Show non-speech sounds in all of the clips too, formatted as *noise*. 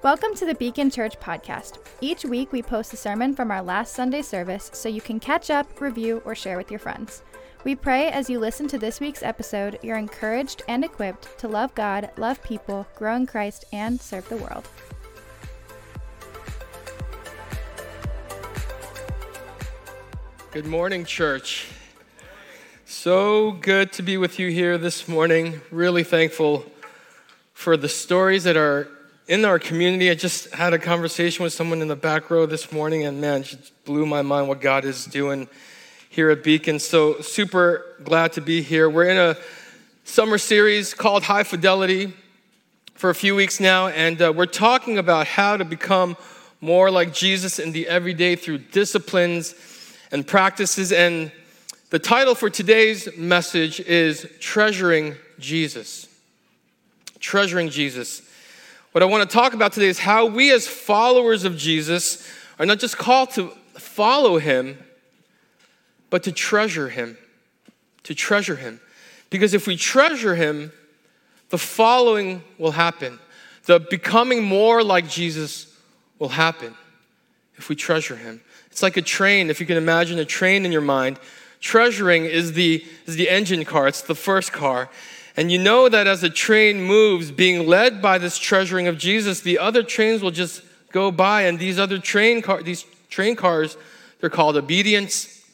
Welcome to the Beacon Church podcast. Each week we post a sermon from our last Sunday service so you can catch up, review, or share with your friends. We pray as you listen to this week's episode, you're encouraged and equipped to love God, love people, grow in Christ, and serve the world. Good morning, church. So good to be with you here this morning. Really thankful for the stories that are in our community. I just had a conversation with someone in the back row this morning, and man, it blew my mind what God is doing here at Beacon. So, super glad to be here. We're in a summer series called High Fidelity for a few weeks now, and uh, we're talking about how to become more like Jesus in the everyday through disciplines and practices. And the title for today's message is Treasuring Jesus. Treasuring Jesus. What I want to talk about today is how we, as followers of Jesus, are not just called to follow him, but to treasure him. To treasure him. Because if we treasure him, the following will happen. The becoming more like Jesus will happen if we treasure him. It's like a train, if you can imagine a train in your mind. Treasuring is the, is the engine car, it's the first car. And you know that as the train moves, being led by this treasuring of Jesus, the other trains will just go by, and these other train car, these train cars, they're called obedience,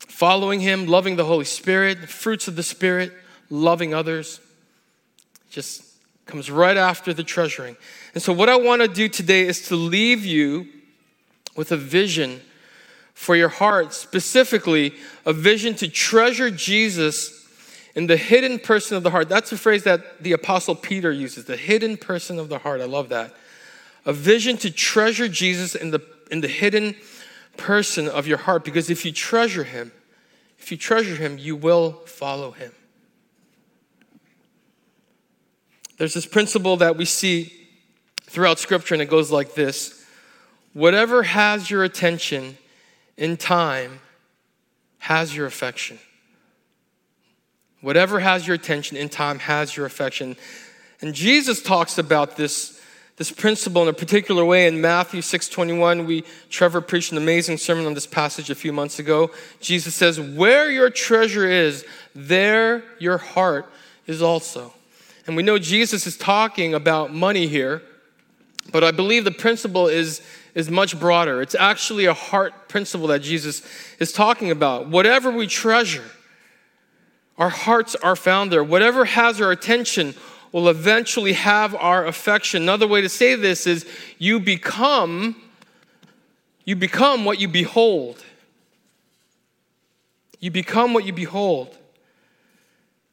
following Him, loving the Holy Spirit, fruits of the Spirit, loving others. Just comes right after the treasuring. And so, what I want to do today is to leave you with a vision for your heart, specifically a vision to treasure Jesus in the hidden person of the heart. That's a phrase that the Apostle Peter uses the hidden person of the heart. I love that. A vision to treasure Jesus in the, in the hidden person of your heart because if you treasure him, if you treasure him, you will follow him. There's this principle that we see throughout Scripture, and it goes like this Whatever has your attention in time has your affection. Whatever has your attention in time has your affection. And Jesus talks about this, this principle in a particular way in Matthew 6:21. We Trevor preached an amazing sermon on this passage a few months ago. Jesus says, "Where your treasure is, there your heart is also." And we know Jesus is talking about money here, but I believe the principle is, is much broader. It's actually a heart principle that Jesus is talking about. Whatever we treasure, our hearts are found there. Whatever has our attention will eventually have our affection. Another way to say this is you become you become what you behold. You become what you behold.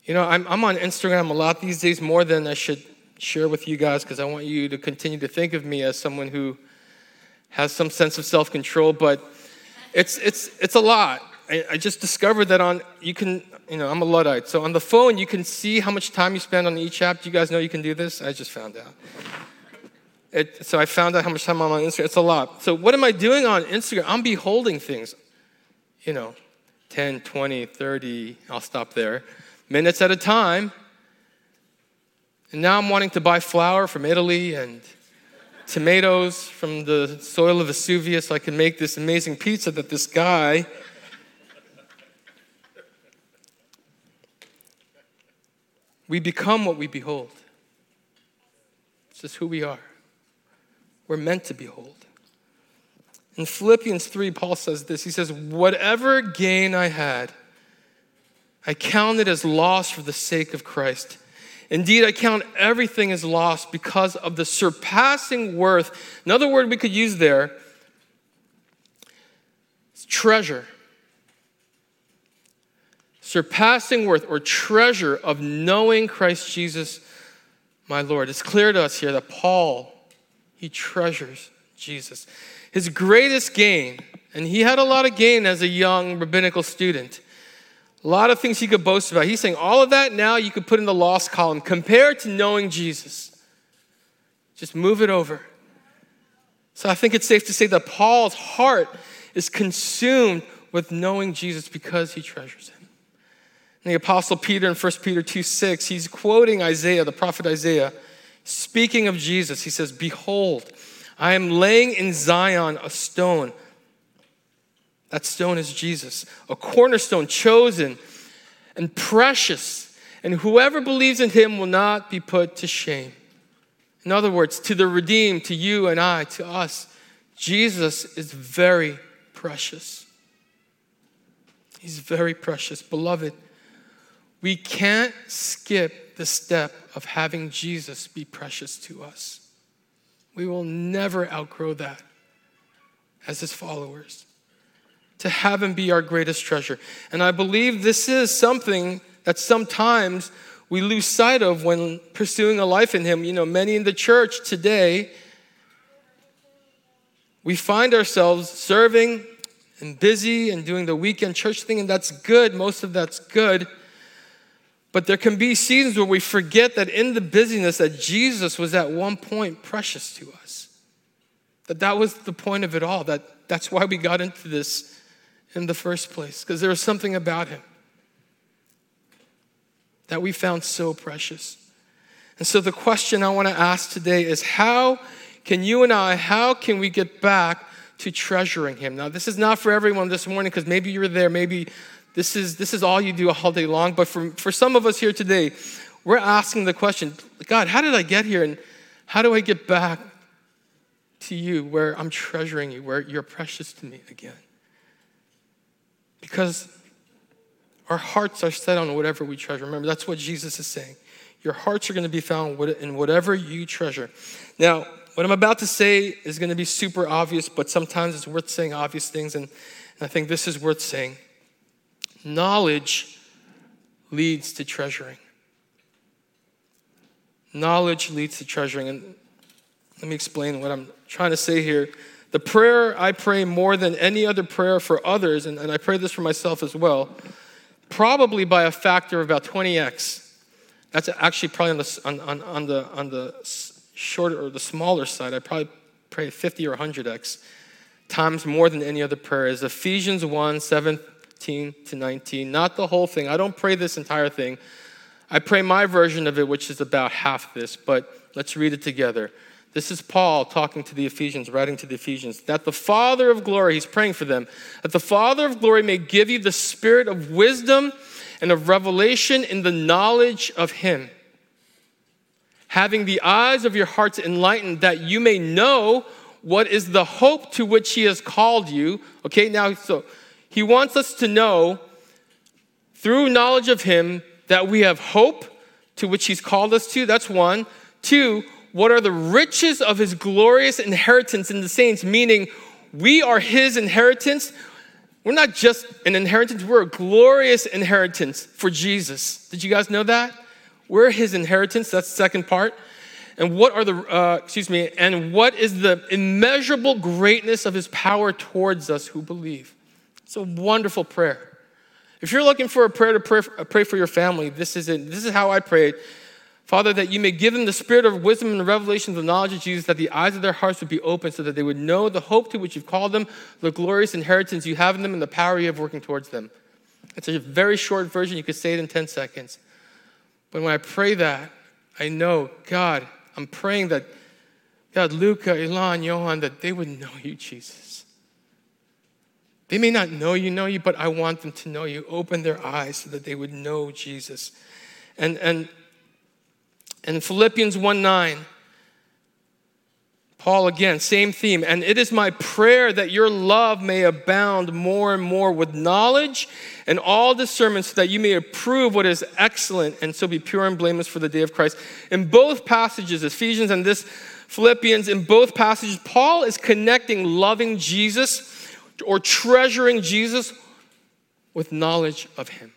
You know, I'm, I'm on Instagram a lot these days, more than I should share with you guys, because I want you to continue to think of me as someone who has some sense of self control, but it's, it's, it's a lot. I, I just discovered that on, you can, you know, I'm a Luddite. So on the phone, you can see how much time you spend on each app. Do you guys know you can do this? I just found out. It, so I found out how much time I'm on Instagram. It's a lot. So what am I doing on Instagram? I'm beholding things, you know, 10, 20, 30, I'll stop there, minutes at a time. And now I'm wanting to buy flour from Italy and tomatoes from the soil of Vesuvius so I can make this amazing pizza that this guy We become what we behold. It's just who we are. We're meant to behold. In Philippians 3, Paul says this He says, Whatever gain I had, I count it as loss for the sake of Christ. Indeed, I count everything as loss because of the surpassing worth. Another word we could use there is treasure surpassing worth or treasure of knowing Christ Jesus, my Lord. It's clear to us here that Paul, he treasures Jesus. His greatest gain, and he had a lot of gain as a young rabbinical student, a lot of things he could boast about. He's saying all of that now you could put in the lost column compared to knowing Jesus. Just move it over. So I think it's safe to say that Paul's heart is consumed with knowing Jesus because he treasures him. And the Apostle Peter in 1 Peter 2 6, he's quoting Isaiah, the prophet Isaiah. Speaking of Jesus, he says, Behold, I am laying in Zion a stone. That stone is Jesus, a cornerstone chosen and precious, and whoever believes in him will not be put to shame. In other words, to the redeemed, to you and I, to us, Jesus is very precious. He's very precious. Beloved, we can't skip the step of having Jesus be precious to us. We will never outgrow that as his followers. To have him be our greatest treasure. And I believe this is something that sometimes we lose sight of when pursuing a life in him. You know, many in the church today, we find ourselves serving and busy and doing the weekend church thing, and that's good. Most of that's good. But there can be seasons where we forget that in the busyness that Jesus was at one point precious to us. That that was the point of it all. That that's why we got into this in the first place because there was something about him that we found so precious. And so the question I want to ask today is how can you and I how can we get back to treasuring him? Now this is not for everyone this morning because maybe you're there, maybe this is, this is all you do all day long. But for, for some of us here today, we're asking the question God, how did I get here? And how do I get back to you where I'm treasuring you, where you're precious to me again? Because our hearts are set on whatever we treasure. Remember, that's what Jesus is saying. Your hearts are going to be found in whatever you treasure. Now, what I'm about to say is going to be super obvious, but sometimes it's worth saying obvious things, and I think this is worth saying. Knowledge leads to treasuring. Knowledge leads to treasuring. And let me explain what I'm trying to say here. The prayer I pray more than any other prayer for others, and, and I pray this for myself as well, probably by a factor of about 20x. That's actually probably on the, on, on, on the, on the shorter or the smaller side. I probably pray 50 or 100x times more than any other prayer is Ephesians 1 7 to 19. Not the whole thing. I don't pray this entire thing. I pray my version of it, which is about half this, but let's read it together. This is Paul talking to the Ephesians, writing to the Ephesians, that the Father of glory, he's praying for them, that the Father of glory may give you the spirit of wisdom and of revelation in the knowledge of him, having the eyes of your hearts enlightened, that you may know what is the hope to which he has called you. Okay, now, so he wants us to know through knowledge of Him that we have hope to which He's called us to. That's one. Two, what are the riches of His glorious inheritance in the saints? Meaning, we are His inheritance. We're not just an inheritance, we're a glorious inheritance for Jesus. Did you guys know that? We're His inheritance. That's the second part. And what are the, uh, excuse me, and what is the immeasurable greatness of His power towards us who believe? It's a wonderful prayer. If you're looking for a prayer to pray for, pray for your family, this is it. This is how I prayed. Father, that you may give them the spirit of wisdom and revelation of the knowledge of Jesus, that the eyes of their hearts would be open so that they would know the hope to which you've called them, the glorious inheritance you have in them, and the power you have working towards them. It's a very short version. You could say it in 10 seconds. But when I pray that, I know, God, I'm praying that, God, Luca, Ilan, Johan, that they would know you, Jesus. They may not know you, know you, but I want them to know you. Open their eyes so that they would know Jesus. And and and Philippians 1 9, Paul again, same theme. And it is my prayer that your love may abound more and more with knowledge and all discernment, so that you may approve what is excellent and so be pure and blameless for the day of Christ. In both passages, Ephesians and this Philippians, in both passages, Paul is connecting loving Jesus or treasuring Jesus with knowledge of Him.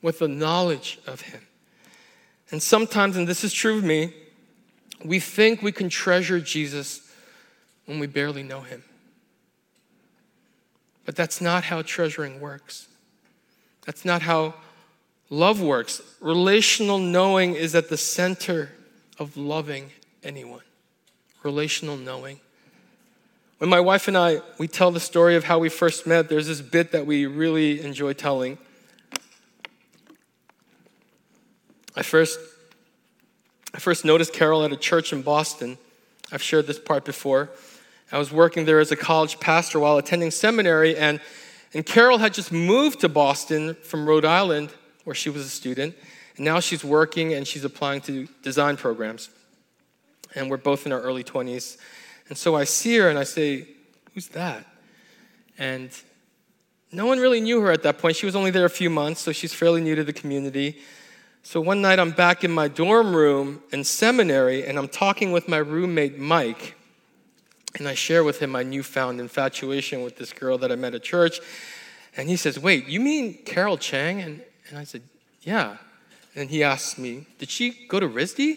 With the knowledge of Him. And sometimes, and this is true of me, we think we can treasure Jesus when we barely know Him. But that's not how treasuring works. That's not how love works. Relational knowing is at the center of loving anyone. Relational knowing. When my wife and I, we tell the story of how we first met, there's this bit that we really enjoy telling. I first, I first noticed Carol at a church in Boston. I've shared this part before. I was working there as a college pastor while attending seminary, and, and Carol had just moved to Boston from Rhode Island, where she was a student. And now she's working and she's applying to design programs. And we're both in our early 20s. And so I see her and I say, Who's that? And no one really knew her at that point. She was only there a few months, so she's fairly new to the community. So one night I'm back in my dorm room in seminary and I'm talking with my roommate Mike. And I share with him my newfound infatuation with this girl that I met at church. And he says, Wait, you mean Carol Chang? And, and I said, Yeah. And he asks me, Did she go to RISD?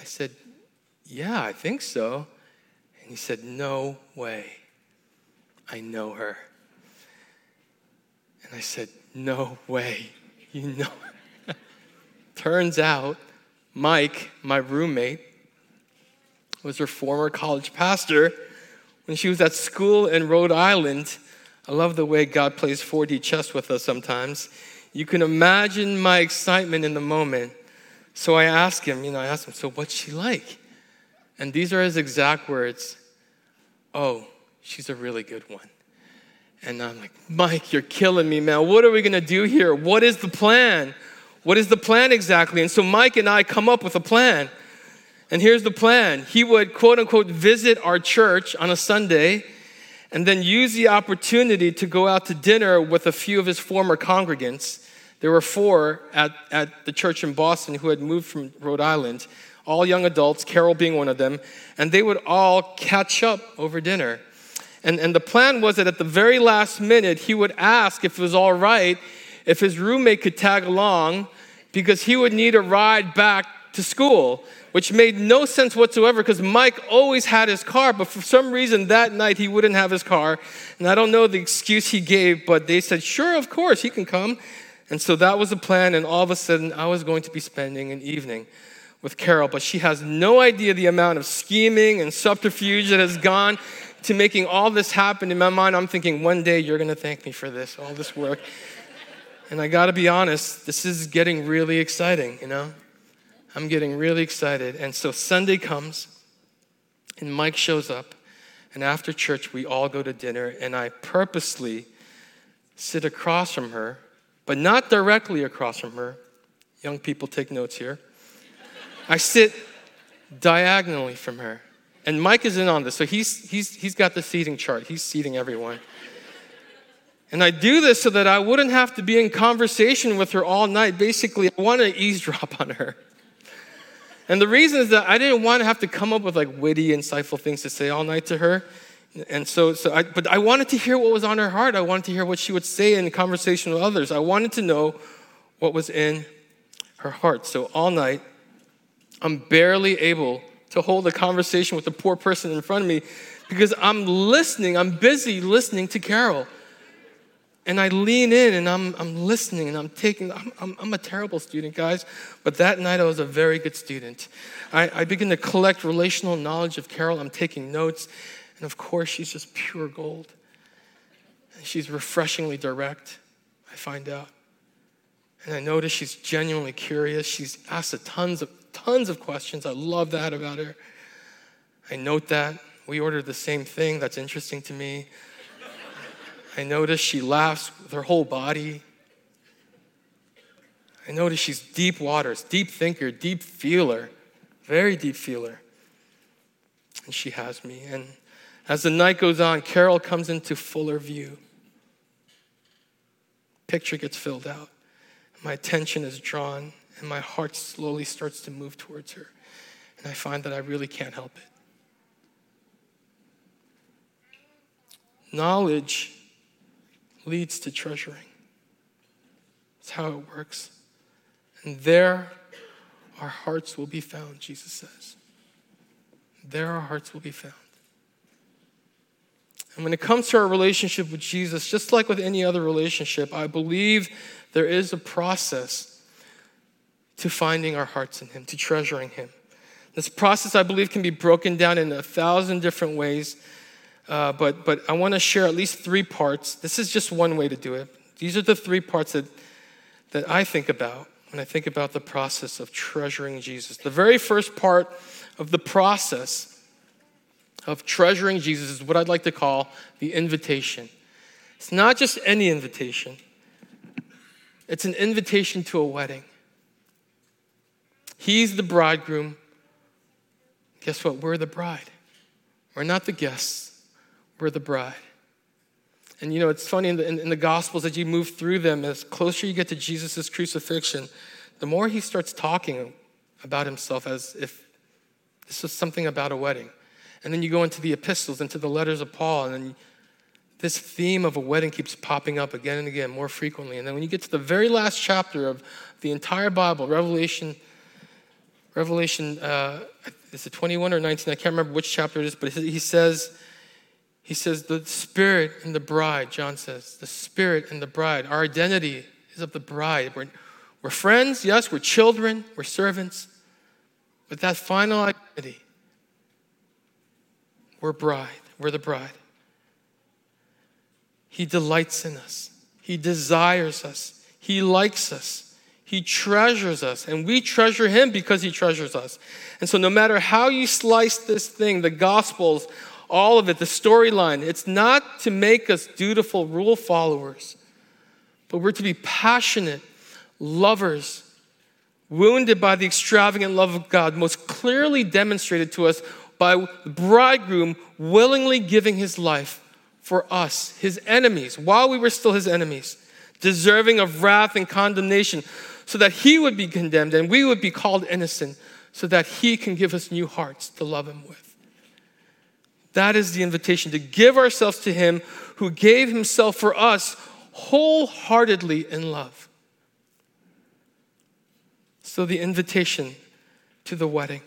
I said, Yeah, I think so. He said, No way. I know her. And I said, No way. You know her. *laughs* Turns out, Mike, my roommate, was her former college pastor when she was at school in Rhode Island. I love the way God plays 4D chess with us sometimes. You can imagine my excitement in the moment. So I asked him, you know, I asked him, so what's she like? And these are his exact words Oh, she's a really good one. And I'm like, Mike, you're killing me, man. What are we gonna do here? What is the plan? What is the plan exactly? And so Mike and I come up with a plan. And here's the plan he would, quote unquote, visit our church on a Sunday and then use the opportunity to go out to dinner with a few of his former congregants. There were four at, at the church in Boston who had moved from Rhode Island, all young adults, Carol being one of them, and they would all catch up over dinner. And, and the plan was that at the very last minute, he would ask if it was all right if his roommate could tag along because he would need a ride back to school which made no sense whatsoever because Mike always had his car, but for some reason that night he wouldn't have his car. And I don't know the excuse he gave, but they said, sure, of course, he can come. And so that was the plan, and all of a sudden I was going to be spending an evening with Carol, but she has no idea the amount of scheming and subterfuge that has gone to making all this happen. In my mind, I'm thinking, one day you're going to thank me for this, all this work. And I got to be honest, this is getting really exciting, you know? I'm getting really excited. And so Sunday comes, and Mike shows up, and after church, we all go to dinner, and I purposely sit across from her, but not directly across from her. Young people take notes here. I sit diagonally from her. And Mike is in on this, so he's, he's, he's got the seating chart. He's seating everyone. And I do this so that I wouldn't have to be in conversation with her all night. Basically, I want to eavesdrop on her. And the reason is that I didn't want to have to come up with like witty, insightful things to say all night to her. And so, so I, but I wanted to hear what was on her heart. I wanted to hear what she would say in conversation with others. I wanted to know what was in her heart. So all night, I'm barely able to hold a conversation with the poor person in front of me because I'm listening, I'm busy listening to Carol. And I lean in and I'm, I'm listening and I'm taking, I'm, I'm, I'm, a terrible student, guys, but that night I was a very good student. I, I begin to collect relational knowledge of Carol. I'm taking notes. And of course, she's just pure gold. And she's refreshingly direct, I find out. And I notice she's genuinely curious. She's asked a tons of, tons of questions. I love that about her. I note that. We ordered the same thing. That's interesting to me. I notice she laughs with her whole body. I notice she's deep waters, deep thinker, deep feeler, very deep feeler. And she has me. And as the night goes on, Carol comes into fuller view. Picture gets filled out. My attention is drawn, and my heart slowly starts to move towards her. And I find that I really can't help it. Knowledge leads to treasuring. That's how it works. And there our hearts will be found, Jesus says. There our hearts will be found. And when it comes to our relationship with Jesus, just like with any other relationship, I believe there is a process to finding our hearts in Him, to treasuring Him. This process, I believe, can be broken down in a thousand different ways. Uh, but, but I want to share at least three parts. This is just one way to do it. These are the three parts that, that I think about when I think about the process of treasuring Jesus. The very first part of the process of treasuring Jesus is what I'd like to call the invitation. It's not just any invitation, it's an invitation to a wedding. He's the bridegroom. Guess what? We're the bride. We're not the guests, we're the bride. And you know, it's funny in the, in, in the Gospels as you move through them, as closer you get to Jesus' crucifixion, the more he starts talking about himself as if this was something about a wedding. And then you go into the epistles, into the letters of Paul, and then this theme of a wedding keeps popping up again and again more frequently. And then when you get to the very last chapter of the entire Bible, Revelation, Revelation, uh, is it 21 or 19? I can't remember which chapter it is, but he says, he says, the Spirit and the bride, John says, the Spirit and the bride. Our identity is of the bride. We're, we're friends, yes, we're children, we're servants, but that final identity, we're bride, we're the bride. He delights in us, He desires us, He likes us, He treasures us, and we treasure Him because He treasures us. And so, no matter how you slice this thing, the Gospels, all of it, the storyline, it's not to make us dutiful rule followers, but we're to be passionate lovers, wounded by the extravagant love of God, most clearly demonstrated to us by the bridegroom willingly giving his life for us, his enemies, while we were still his enemies, deserving of wrath and condemnation, so that he would be condemned and we would be called innocent, so that he can give us new hearts to love him with. That is the invitation to give ourselves to Him who gave Himself for us wholeheartedly in love. So, the invitation to the wedding.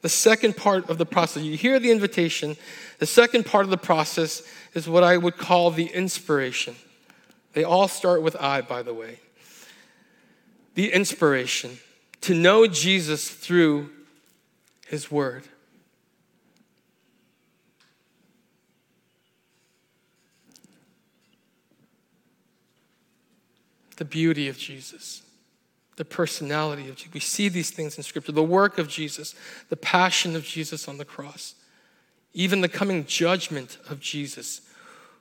The second part of the process, you hear the invitation. The second part of the process is what I would call the inspiration. They all start with I, by the way. The inspiration to know Jesus through His Word. the beauty of Jesus, the personality of Jesus. We see these things in Scripture the work of Jesus, the passion of Jesus on the cross, even the coming judgment of Jesus,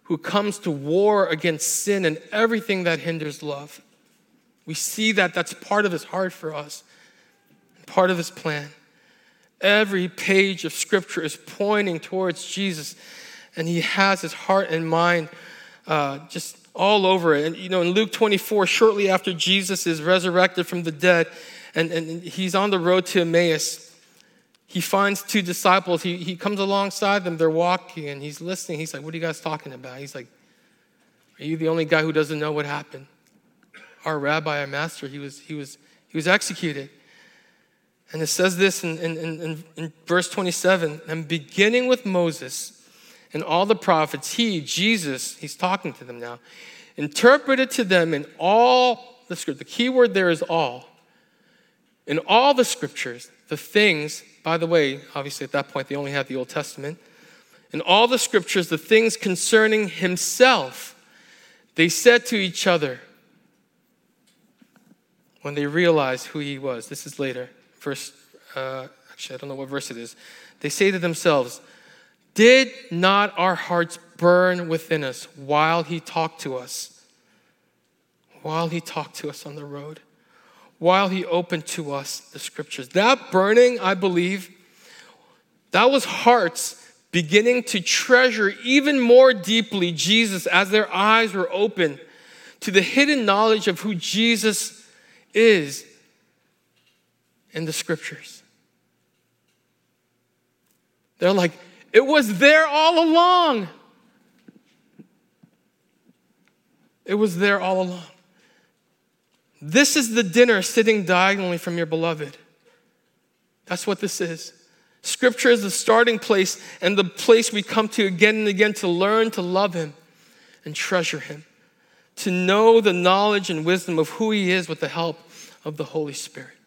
who comes to war against sin and everything that hinders love. We see that that's part of his heart for us, part of his plan. Every page of Scripture is pointing towards Jesus, and he has his heart and mind uh, just all over it. And you know, in Luke 24, shortly after Jesus is resurrected from the dead, and, and he's on the road to Emmaus, he finds two disciples. He, he comes alongside them, they're walking, and he's listening. He's like, What are you guys talking about? He's like, Are you the only guy who doesn't know what happened? Our rabbi, our master, he was, he was, he was executed. And it says this in, in, in, in verse 27 and beginning with Moses and all the prophets, he, Jesus, he's talking to them now, interpreted to them in all the script. The key word there is all. In all the scriptures, the things, by the way, obviously at that point they only had the Old Testament. In all the scriptures, the things concerning himself, they said to each other when they realized who he was. This is later. Verse, uh, actually, I don't know what verse it is. They say to themselves, did not our hearts burn within us while he talked to us? While he talked to us on the road? While he opened to us the scriptures? That burning, I believe, that was hearts beginning to treasure even more deeply Jesus as their eyes were open to the hidden knowledge of who Jesus is in the scriptures. They're like, it was there all along. It was there all along. This is the dinner sitting diagonally from your beloved. That's what this is. Scripture is the starting place and the place we come to again and again to learn to love Him and treasure Him, to know the knowledge and wisdom of who He is with the help of the Holy Spirit.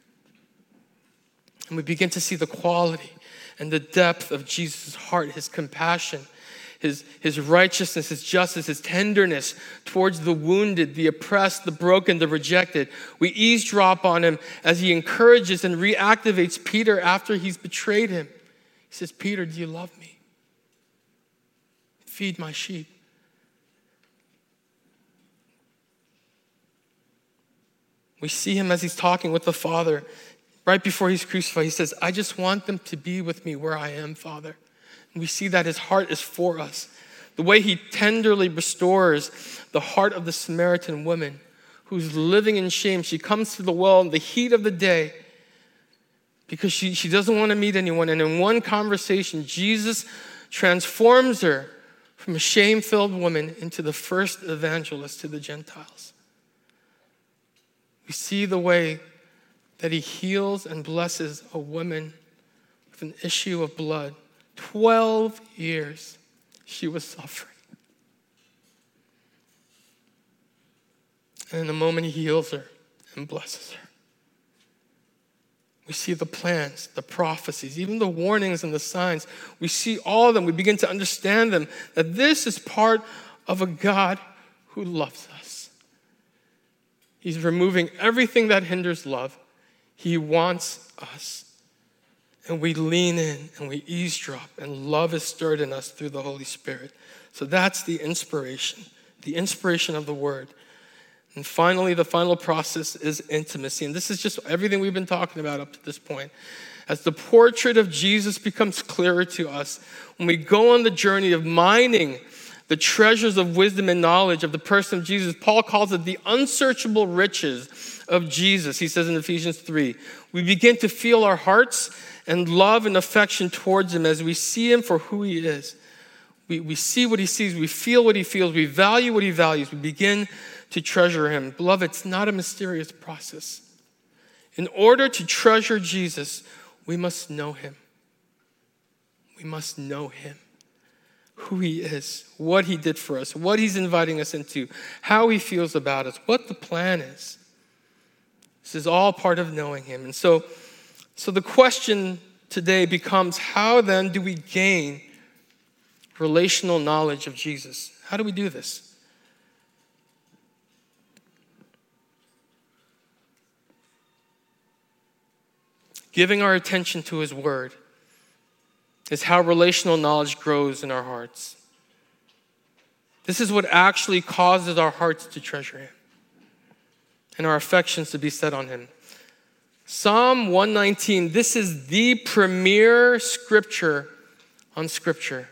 And we begin to see the quality and the depth of Jesus' heart, his compassion, his, his righteousness, his justice, his tenderness towards the wounded, the oppressed, the broken, the rejected. We eavesdrop on him as he encourages and reactivates Peter after he's betrayed him. He says, Peter, do you love me? Feed my sheep. We see him as he's talking with the Father right before he's crucified. He says, I just want them to be with me where I am, Father. And we see that his heart is for us. The way he tenderly restores the heart of the Samaritan woman who's living in shame. She comes to the well in the heat of the day because she, she doesn't want to meet anyone. And in one conversation, Jesus transforms her from a shame filled woman into the first evangelist to the Gentiles. We see the way that he heals and blesses a woman with an issue of blood. 12 years she was suffering. And in a moment, he heals her and blesses her. We see the plans, the prophecies, even the warnings and the signs. We see all of them. We begin to understand them that this is part of a God who loves us. He's removing everything that hinders love. He wants us. And we lean in and we eavesdrop, and love is stirred in us through the Holy Spirit. So that's the inspiration, the inspiration of the Word. And finally, the final process is intimacy. And this is just everything we've been talking about up to this point. As the portrait of Jesus becomes clearer to us, when we go on the journey of mining the treasures of wisdom and knowledge of the person of Jesus, Paul calls it the unsearchable riches of Jesus. He says in Ephesians 3 we begin to feel our hearts and love and affection towards him as we see him for who he is. We, we see what he sees, we feel what he feels, we value what he values, we begin to treasure him. Beloved, it's not a mysterious process. In order to treasure Jesus, we must know him. We must know him, who he is, what he did for us, what he's inviting us into, how he feels about us, what the plan is. This is all part of knowing him. And so, so the question today becomes how then do we gain relational knowledge of Jesus? How do we do this? Giving our attention to His Word is how relational knowledge grows in our hearts. This is what actually causes our hearts to treasure Him and our affections to be set on Him. Psalm 119, this is the premier scripture on scripture.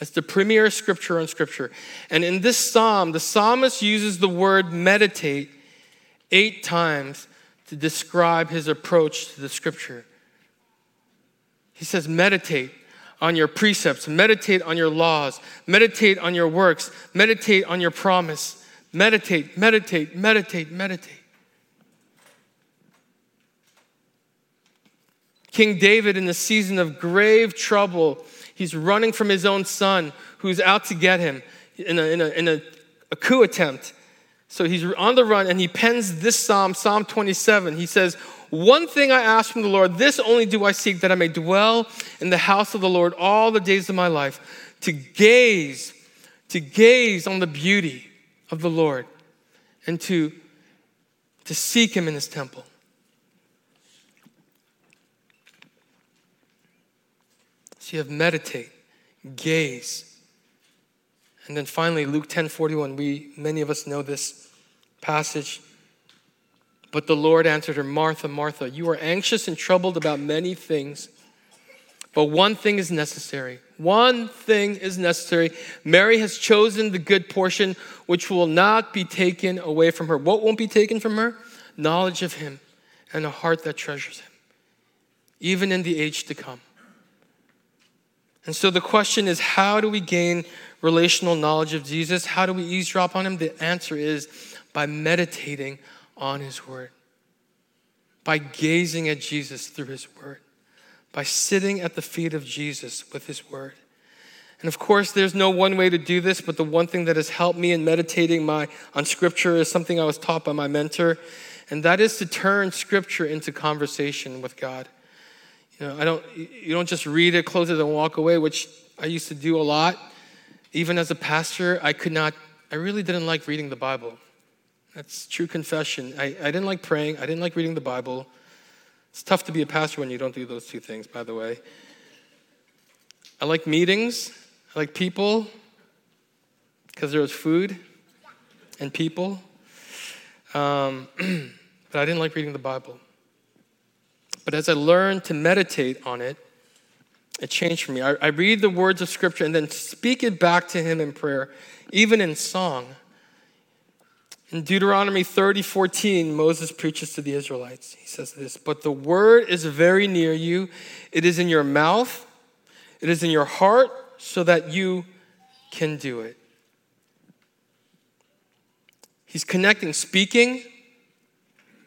It's the premier scripture on scripture. And in this psalm, the psalmist uses the word meditate eight times to describe his approach to the scripture. He says, meditate on your precepts, meditate on your laws, meditate on your works, meditate on your promise, meditate, meditate, meditate, meditate. King David, in the season of grave trouble, he's running from his own son who's out to get him in a, in a, in a, a coup attempt. So he's on the run and he pens this psalm, Psalm 27. He says, One thing I ask from the Lord, this only do I seek, that I may dwell in the house of the Lord all the days of my life, to gaze, to gaze on the beauty of the Lord and to, to seek him in his temple. So you have meditate, gaze. And then finally, Luke 10 41, we, many of us know this passage. But the Lord answered her, Martha, Martha, you are anxious and troubled about many things, but one thing is necessary. One thing is necessary. Mary has chosen the good portion, which will not be taken away from her. What won't be taken from her? Knowledge of Him and a heart that treasures Him, even in the age to come. And so the question is how do we gain relational knowledge of Jesus? How do we eavesdrop on him? The answer is by meditating on his word, by gazing at Jesus through his word, by sitting at the feet of Jesus with his word. And of course, there's no one way to do this, but the one thing that has helped me in meditating my, on scripture is something I was taught by my mentor, and that is to turn scripture into conversation with God. You know, I don't, you don't just read it, close it, and walk away, which I used to do a lot. even as a pastor, I could not, I really didn't like reading the Bible. That's true confession. I, I didn't like praying, I didn't like reading the Bible. It's tough to be a pastor when you don't do those two things, by the way. I like meetings, I like people, because there was food and people. Um, *clears throat* but I didn't like reading the Bible. But as I learned to meditate on it, it changed for me. I, I read the words of Scripture and then speak it back to Him in prayer, even in song. In Deuteronomy 30, 14, Moses preaches to the Israelites. He says this, but the word is very near you. It is in your mouth, it is in your heart, so that you can do it. He's connecting speaking,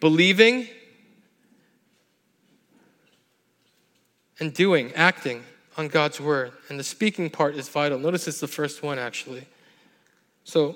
believing, and doing, acting on God's word. And the speaking part is vital. Notice it's the first one, actually. So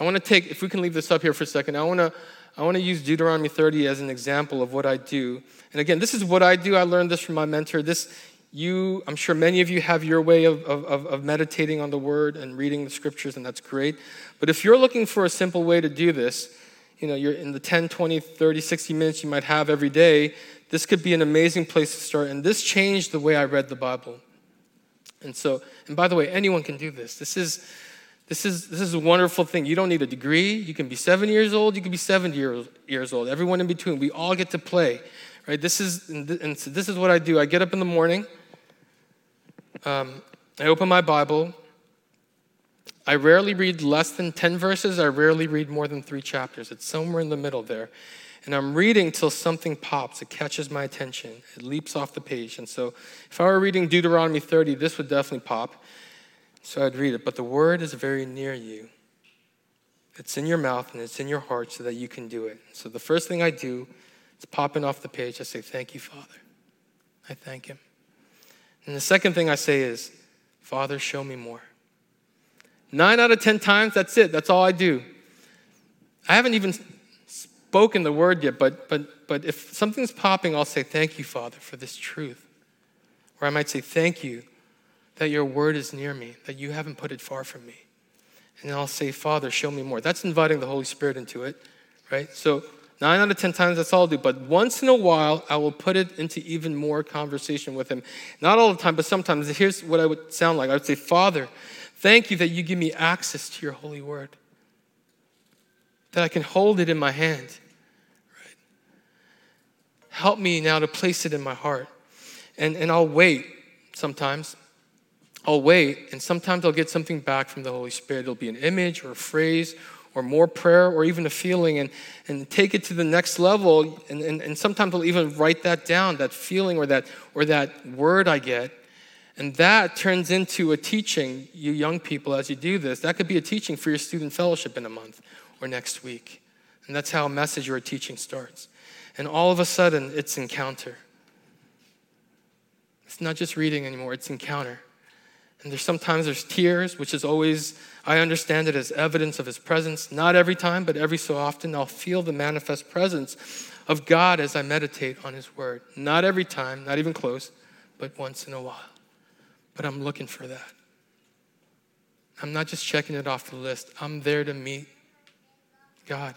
I want to take, if we can leave this up here for a second, I want to. I want to use Deuteronomy 30 as an example of what I do. And again, this is what I do. I learned this from my mentor. This, you, I'm sure many of you have your way of, of, of meditating on the word and reading the scriptures, and that's great. But if you're looking for a simple way to do this, you know, you're in the 10, 20, 30, 60 minutes you might have every day, this could be an amazing place to start. And this changed the way I read the Bible. And so, and by the way, anyone can do this. This is, this is, this is a wonderful thing. You don't need a degree. You can be seven years old, you can be 70 years, old. Everyone in between, we all get to play. Right? This is, and so this is what I do. I get up in the morning, um, I open my Bible. I rarely read less than 10 verses. I rarely read more than three chapters. It's somewhere in the middle there. And I'm reading till something pops. It catches my attention. It leaps off the page. And so if I were reading Deuteronomy 30, this would definitely pop. So I'd read it. But the word is very near you. It's in your mouth and it's in your heart so that you can do it. So the first thing I do is popping off the page. I say, Thank you, Father. I thank Him. And the second thing I say is, Father, show me more. Nine out of 10 times, that's it. That's all I do. I haven't even spoken the word yet, but, but, but if something's popping, I'll say, Thank you, Father, for this truth. Or I might say, Thank you that your word is near me, that you haven't put it far from me. And I'll say, Father, show me more. That's inviting the Holy Spirit into it, right? So nine out of 10 times, that's all I'll do. But once in a while, I will put it into even more conversation with Him. Not all the time, but sometimes. Here's what I would sound like I would say, Father, thank you that you give me access to your holy word, that I can hold it in my hand. Right? Help me now to place it in my heart. And, and I'll wait sometimes I'll wait, and sometimes I'll get something back from the Holy Spirit. It'll be an image or a phrase or more prayer or even a feeling, and, and take it to the next level. And, and, and sometimes I'll even write that down, that feeling or that, or that word I get. And that turns into a teaching, you young people, as you do this. That could be a teaching for your student fellowship in a month or next week. And that's how a message or a teaching starts. And all of a sudden, it's encounter. It's not just reading anymore, it's encounter. And there's sometimes there's tears, which is always, I understand it as evidence of his presence. Not every time, but every so often, I'll feel the manifest presence of God as I meditate on his word. Not every time, not even close, but once in a while. But I'm looking for that. I'm not just checking it off the list, I'm there to meet God.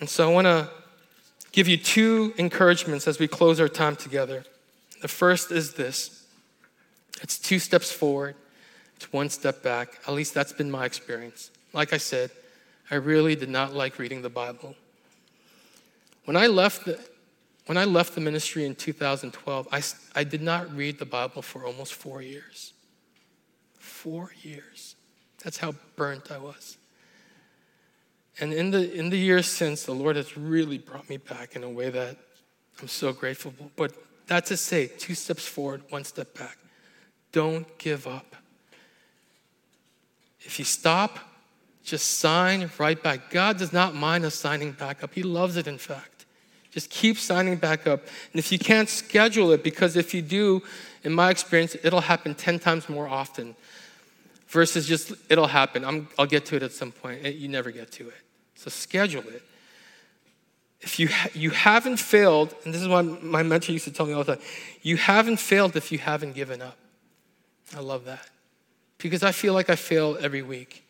And so I want to give you two encouragements as we close our time together. The first is this it's two steps forward, it's one step back. At least that's been my experience. Like I said, I really did not like reading the Bible. When I left the, when I left the ministry in 2012, I, I did not read the Bible for almost four years. Four years. That's how burnt I was. And in the, in the years since, the Lord has really brought me back in a way that I'm so grateful. But that's to say, two steps forward, one step back. Don't give up. If you stop, just sign right back. God does not mind us signing back up, He loves it, in fact. Just keep signing back up. And if you can't schedule it, because if you do, in my experience, it'll happen 10 times more often versus just it'll happen. i will get to it at some point. You never get to it. So schedule it. If you, ha- you haven't failed, and this is what my mentor used to tell me all the time you haven't failed if you haven't given up. I love that because I feel like I fail every week.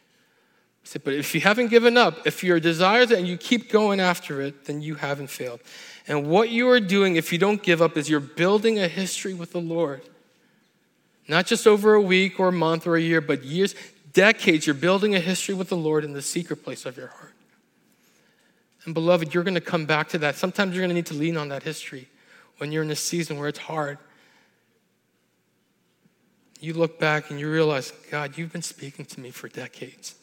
I said, but if you haven't given up, if your desires and you keep going after it, then you haven't failed. And what you are doing if you don't give up is you're building a history with the Lord. Not just over a week or a month or a year, but years, decades, you're building a history with the Lord in the secret place of your heart. And beloved, you're going to come back to that. Sometimes you're going to need to lean on that history when you're in a season where it's hard. You look back and you realize, God, you've been speaking to me for decades.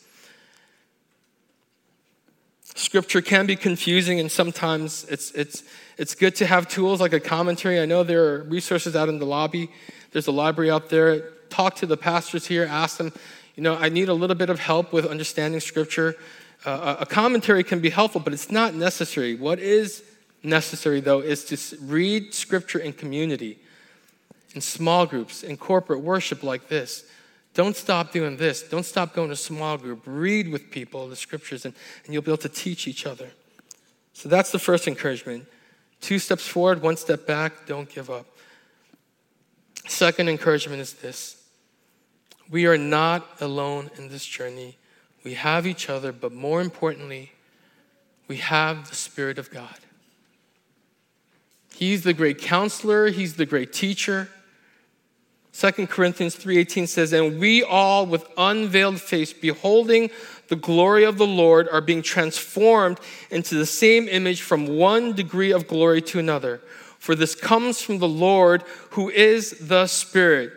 Scripture can be confusing, and sometimes it's, it's, it's good to have tools like a commentary. I know there are resources out in the lobby, there's a library out there. Talk to the pastors here, ask them, you know, I need a little bit of help with understanding Scripture. Uh, a commentary can be helpful, but it's not necessary. What is necessary, though, is to read Scripture in community, in small groups, in corporate worship like this. Don't stop doing this. Don't stop going to small group. Read with people the scriptures, and, and you'll be able to teach each other. So that's the first encouragement. Two steps forward, one step back. Don't give up. Second encouragement is this we are not alone in this journey. We have each other, but more importantly, we have the Spirit of God. He's the great counselor, He's the great teacher. 2 Corinthians 3:18 says, "And we all with unveiled face beholding the glory of the Lord are being transformed into the same image from one degree of glory to another, for this comes from the Lord who is the Spirit."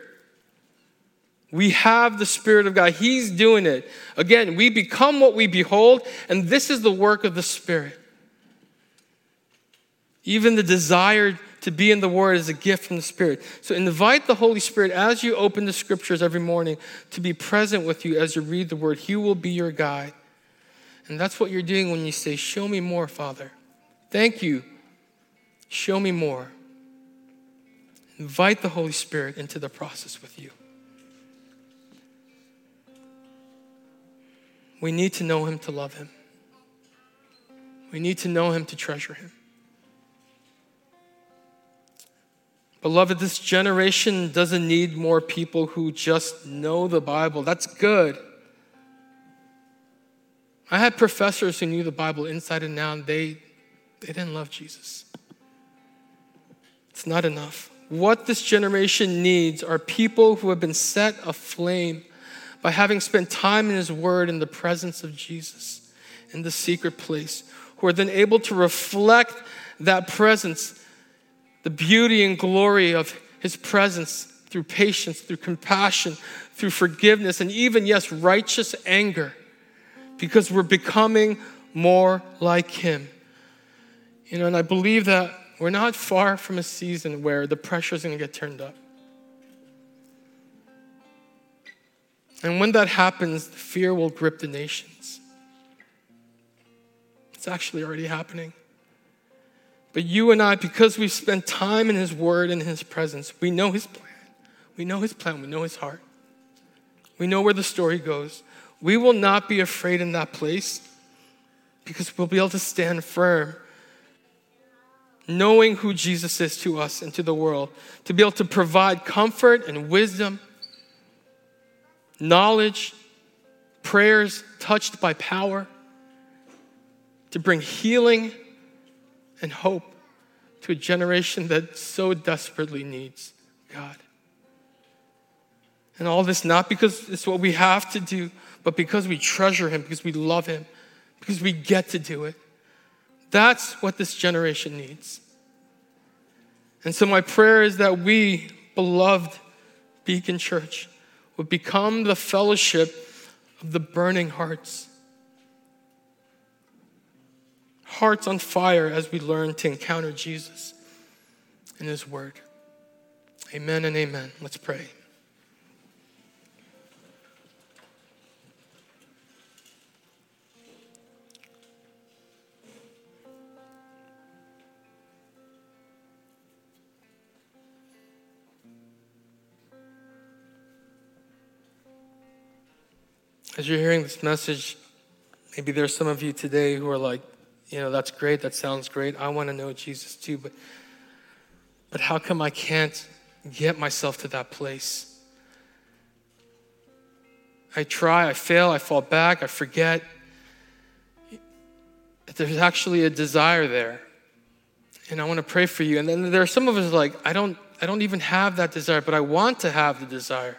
We have the Spirit of God. He's doing it. Again, we become what we behold, and this is the work of the Spirit. Even the desire to be in the Word is a gift from the Spirit. So invite the Holy Spirit as you open the scriptures every morning to be present with you as you read the Word. He will be your guide. And that's what you're doing when you say, Show me more, Father. Thank you. Show me more. Invite the Holy Spirit into the process with you. We need to know Him to love Him. We need to know Him to treasure Him. Beloved, this generation doesn't need more people who just know the Bible. That's good. I had professors who knew the Bible inside and out, and they, they didn't love Jesus. It's not enough. What this generation needs are people who have been set aflame by having spent time in His Word in the presence of Jesus in the secret place, who are then able to reflect that presence the beauty and glory of his presence through patience, through compassion, through forgiveness, and even, yes, righteous anger, because we're becoming more like him. You know, and I believe that we're not far from a season where the pressure is going to get turned up. And when that happens, fear will grip the nations. It's actually already happening. But you and I, because we've spent time in His Word and His presence, we know His plan. We know His plan. We know His heart. We know where the story goes. We will not be afraid in that place because we'll be able to stand firm, knowing who Jesus is to us and to the world, to be able to provide comfort and wisdom, knowledge, prayers touched by power, to bring healing and hope to a generation that so desperately needs God. And all this not because it's what we have to do, but because we treasure Him, because we love Him, because we get to do it. That's what this generation needs. And so, my prayer is that we, beloved Beacon Church, would become the fellowship of the burning hearts hearts on fire as we learn to encounter Jesus in His Word. Amen and amen. Let's pray. As you're hearing this message, maybe there's some of you today who are like, you know, that's great, that sounds great. I want to know Jesus too, but but how come I can't get myself to that place? I try, I fail, I fall back, I forget. There's actually a desire there. And I want to pray for you. And then there are some of us like, I don't, I don't even have that desire, but I want to have the desire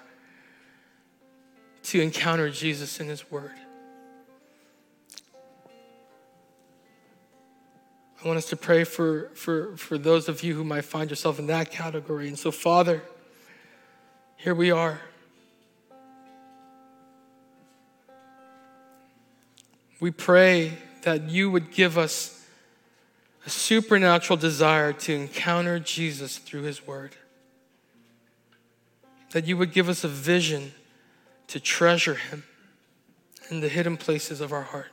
to encounter Jesus in His Word. I want us to pray for, for, for those of you who might find yourself in that category. And so, Father, here we are. We pray that you would give us a supernatural desire to encounter Jesus through his word. That you would give us a vision to treasure him in the hidden places of our heart.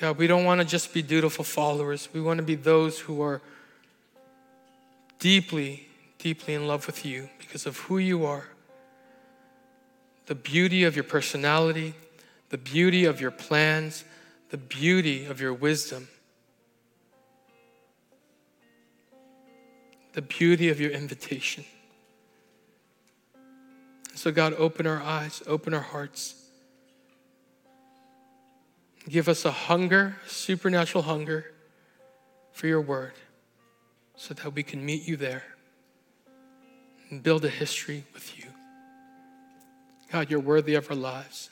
God, we don't want to just be dutiful followers. We want to be those who are deeply, deeply in love with you because of who you are, the beauty of your personality, the beauty of your plans, the beauty of your wisdom, the beauty of your invitation. So, God, open our eyes, open our hearts. Give us a hunger, supernatural hunger for your word so that we can meet you there and build a history with you. God, you're worthy of our lives.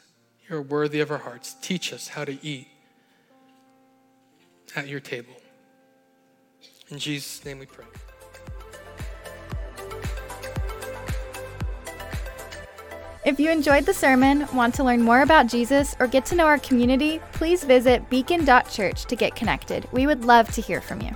You're worthy of our hearts. Teach us how to eat at your table. In Jesus' name we pray. If you enjoyed the sermon, want to learn more about Jesus, or get to know our community, please visit beacon.church to get connected. We would love to hear from you.